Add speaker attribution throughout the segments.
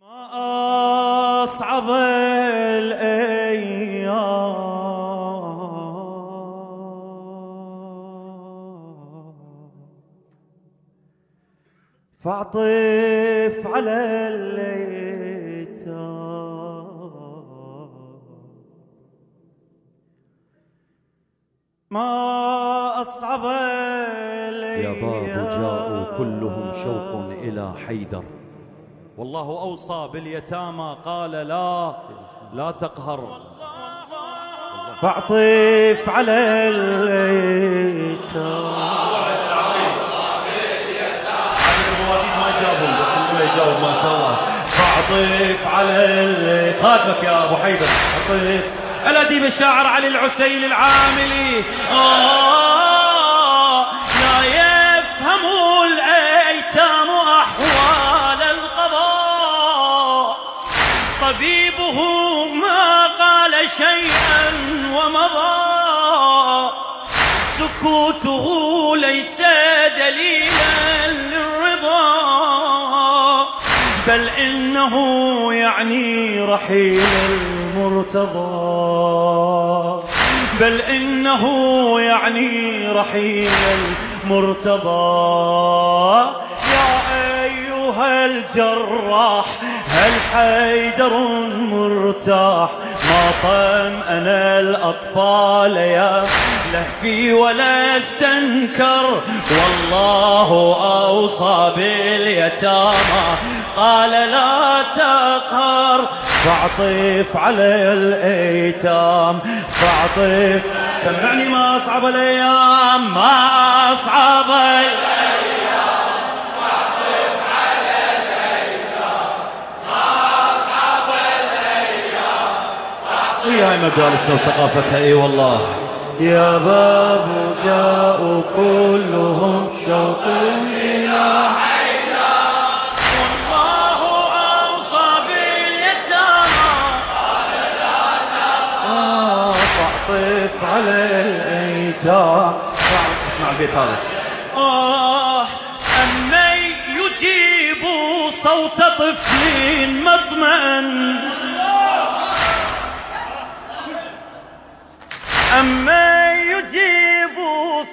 Speaker 1: ما أصعب الأيام. فاعطف على الأيتام ما أصعب
Speaker 2: يا باب جاءوا كلهم شوق إلى حيدر. والله أوصى باليتامى قال لا لا تقهر.
Speaker 1: فاعطف على
Speaker 2: اللي يجاوب ما شاء الله فاعطف على خادمك يا أبو حيدر. اعطف الاديب الشاعر علي العسيل العاملي.
Speaker 1: آه. شيئا ومضى. سكوته ليس دليلا للرضا بل إنه يعني رحيل المرتضى. بل إنه يعني رحيل المرتضى. يا أيها الجراح هل حيدر مرتاح؟ ما طمأن الأطفال يا لهفي ولا استنكر والله أوصى باليتامى. قال لا تقهر فاعطف على الأيتام. فاعطف سمعني ما أصعب الأيام ما أصعب الأيام.
Speaker 2: هي هاي مجالسنا وثقافتها إي والله.
Speaker 1: يا باب جاءوا كلهم شوق إلى والله أوصى باليتامى. آه، فاعطف على الأيتام
Speaker 2: اسمع البيت هذا.
Speaker 1: آه أمن يجيب صوت طفل مطمئن أمن يجيب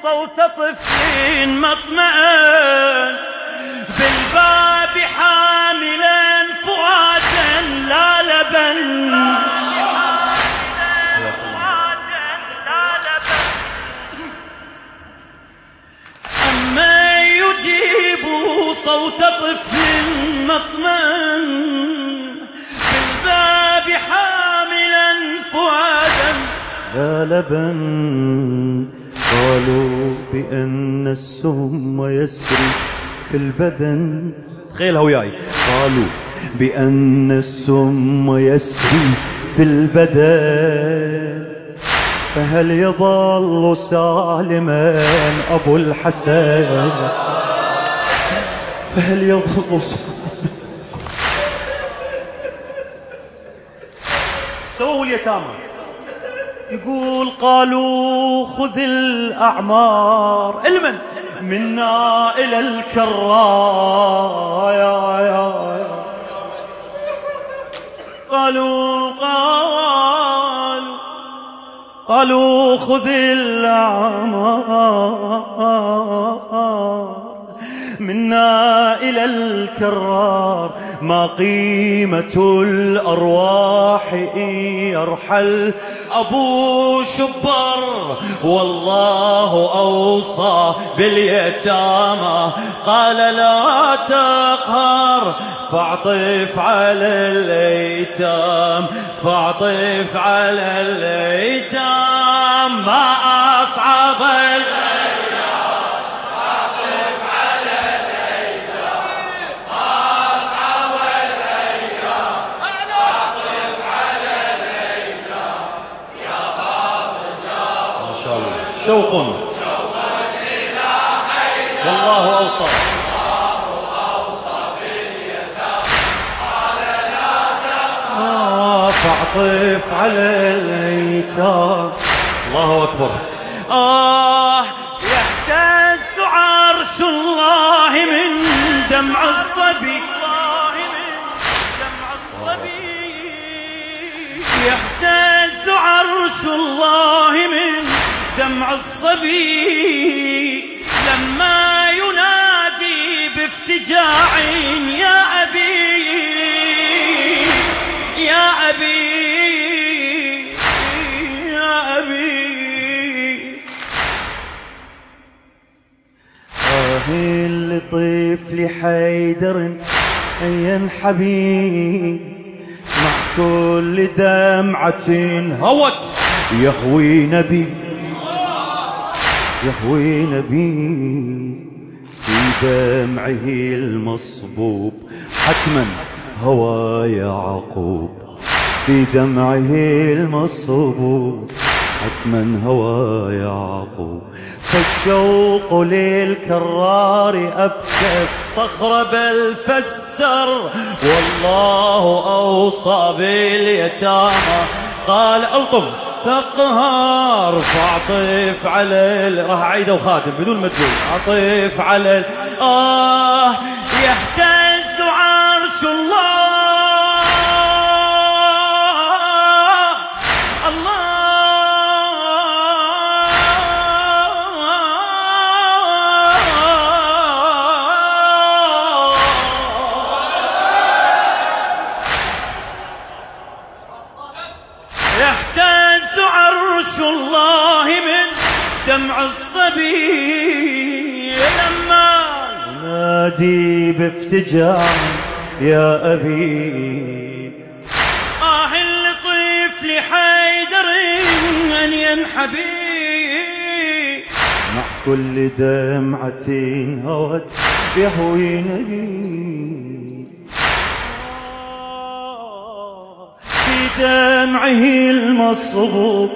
Speaker 1: صوت طفل مطمئن بالباب حاملا فؤادا لا لبن. أما يجيب صوت طفل مطمئن لا لبن قالوا بأن السم يسري في البدن.
Speaker 2: تخيلها وياي
Speaker 1: قالوا بأن السم يسري في البدن. فهل يظل سالما أبو الحسن؟ فهل يظل سووا اليتامى. يقول قالوا خذ الأعمار. المن؟ منا إلى الكراء يا يا يا قالوا قالوا قالوا خذ الأعمار. منا إلى الكرار ما قيمة الأرواح يرحل. أبو شبر والله أوصى باليتامى. قال لا تقهر فاعطف على الأيتام فاعطف على الأيتام. ما أصعب الأيام
Speaker 2: شوق. إلى والله أوصى.
Speaker 1: آه، فاعطف على الايتام
Speaker 2: الله أكبر.
Speaker 1: آه يهتز عرش الله من دمع الصبي. الله من دمع الصبي. يهتز عرش الله من دمع الصبي لما ينادي بافتجاع يا أبي يا أبي يا أبي. آه لطفل حيدر أين حبيب. مع كل دمعة هوت يهوي نبي. يهوي نبي في دمعه المصبوب حتما هوى يعقوب. في دمعه المصبوب حتما هوى يعقوب. فالشوق للكرار أبكى الصخر بل فسر والله أوصى باليتامى. قال ألطم تقهر فاعطف على. راح اعيده وخادم بدون ما تقول اعطف على ال... الصبي. لما ينادي بافتجاع يا أبي. آه اللطيف لحيدر أن ينحبي. مع كل دمعة هوت يهوي نبي. في دمعه المصبوب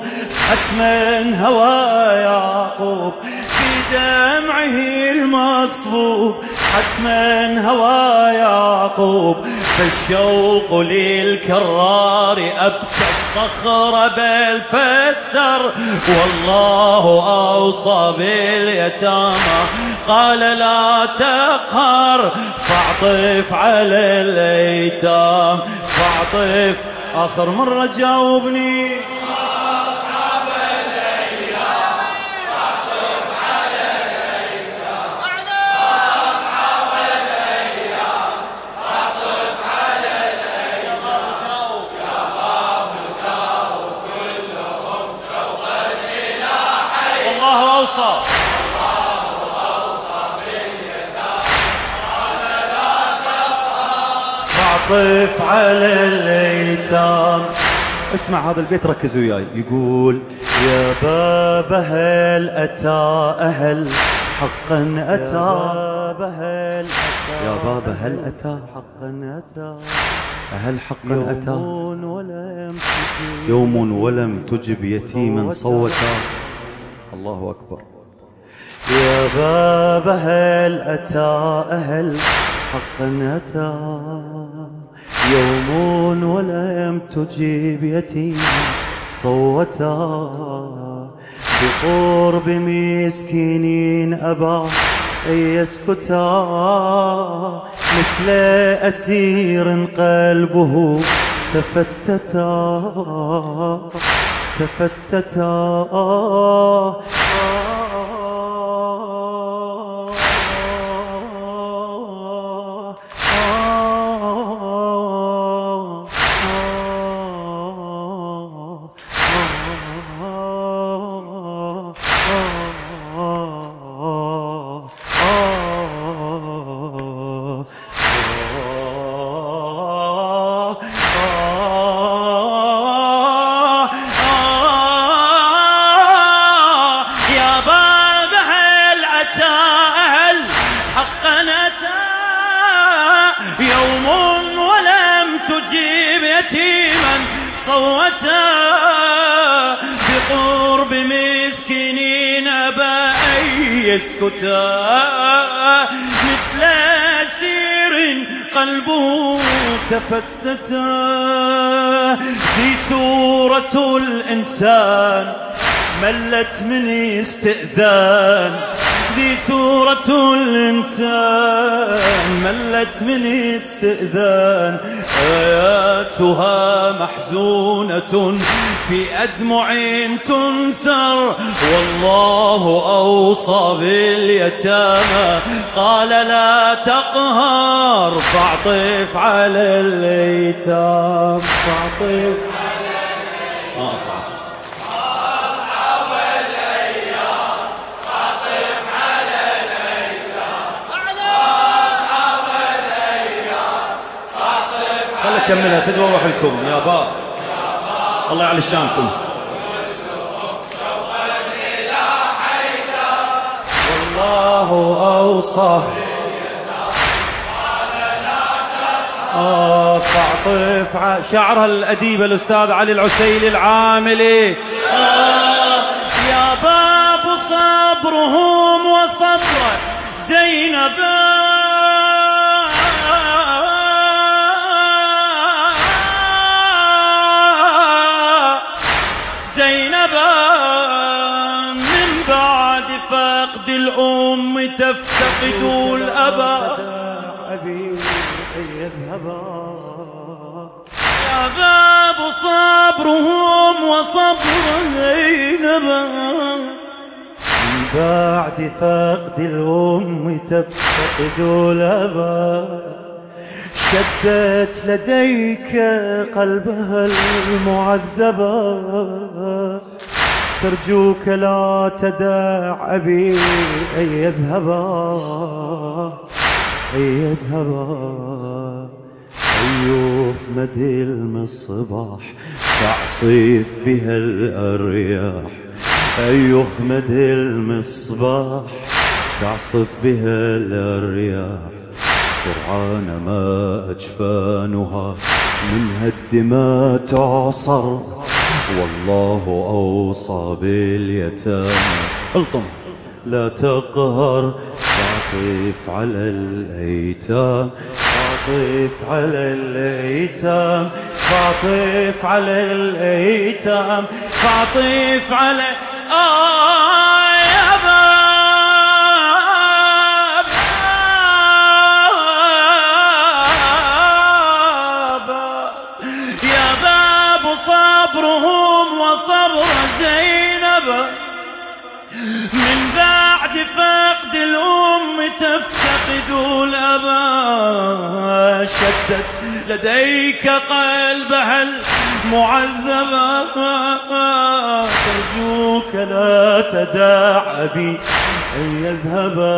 Speaker 1: حتما هوى يعقوب في دمعه المصبوب. حتما هوى يعقوب فالشوق للكرار. أبكى الصخر بل فسر والله أوصى باليتامى. قال لا تقهر فاعطف على الأيتام. فاعطف. آخر مرة جاوبني. أوصى فاعطف على الايتام اسمع هذا البيت ركز وياي. يقول يا باب هل أتى أهل حقا أتى؟ بهل يا باب هل أتى حقا أتى؟ أهل حقا أتى. يوم ولم تجب يتيما صوتا. الله أكبر. يا باب هل أتى أهل حقا أتى. يوم ولم تجيب يتيما صوتا. بقرب مسكين أبا أن يسكتا. مثل أسير قلبه تفتتا. تفتتا صوتا بقرب مسكينين أبا أن يسكتا مثل أسير قلبه تفتتا في سورة الإنسان ملت من استئذان هذه سورة الإنسان ملت من استئذان آياتها محزونة في أدمع تنثر والله أوصى باليتامى. قال لا تقهر فاعطف على الأيتام فاعطف كملها فدوى روح لكم يا با الله يعلي شانكم. والله أوصى. آه فاعطف شعرها الأديب الأستاذ علي العسيلي العاملي. يا باب صبرهم وصبر زينبا الأم تفتقد الأبا.
Speaker 3: أبي يذهبا
Speaker 1: باب صبرهم وصبر زينبا من بعد فقد الأم تفتقد الأبا. شدت لديك قلبها المعذبة. ترجوك لا تدع أبي أن يذهبا أن يذهبا أيوف مدلم الصباح تعصيف بها الأرياح. أيوف مدلم الصباح تعصف بها الأرياح. سرعان ما أجفانها منها الدماء تعصر. والله أوصى باليتامى. ألطم. لا تقهر. تعطف على الأيتام. تعطف على الأيتام. تعطف على الأيتام. تعطف على آه! وصبر زينب. من بعد فقد الأم تفتقد الأبا. شدت لديك قلبها المعذبة ترجوك لا تدع أبي أن يذهبا.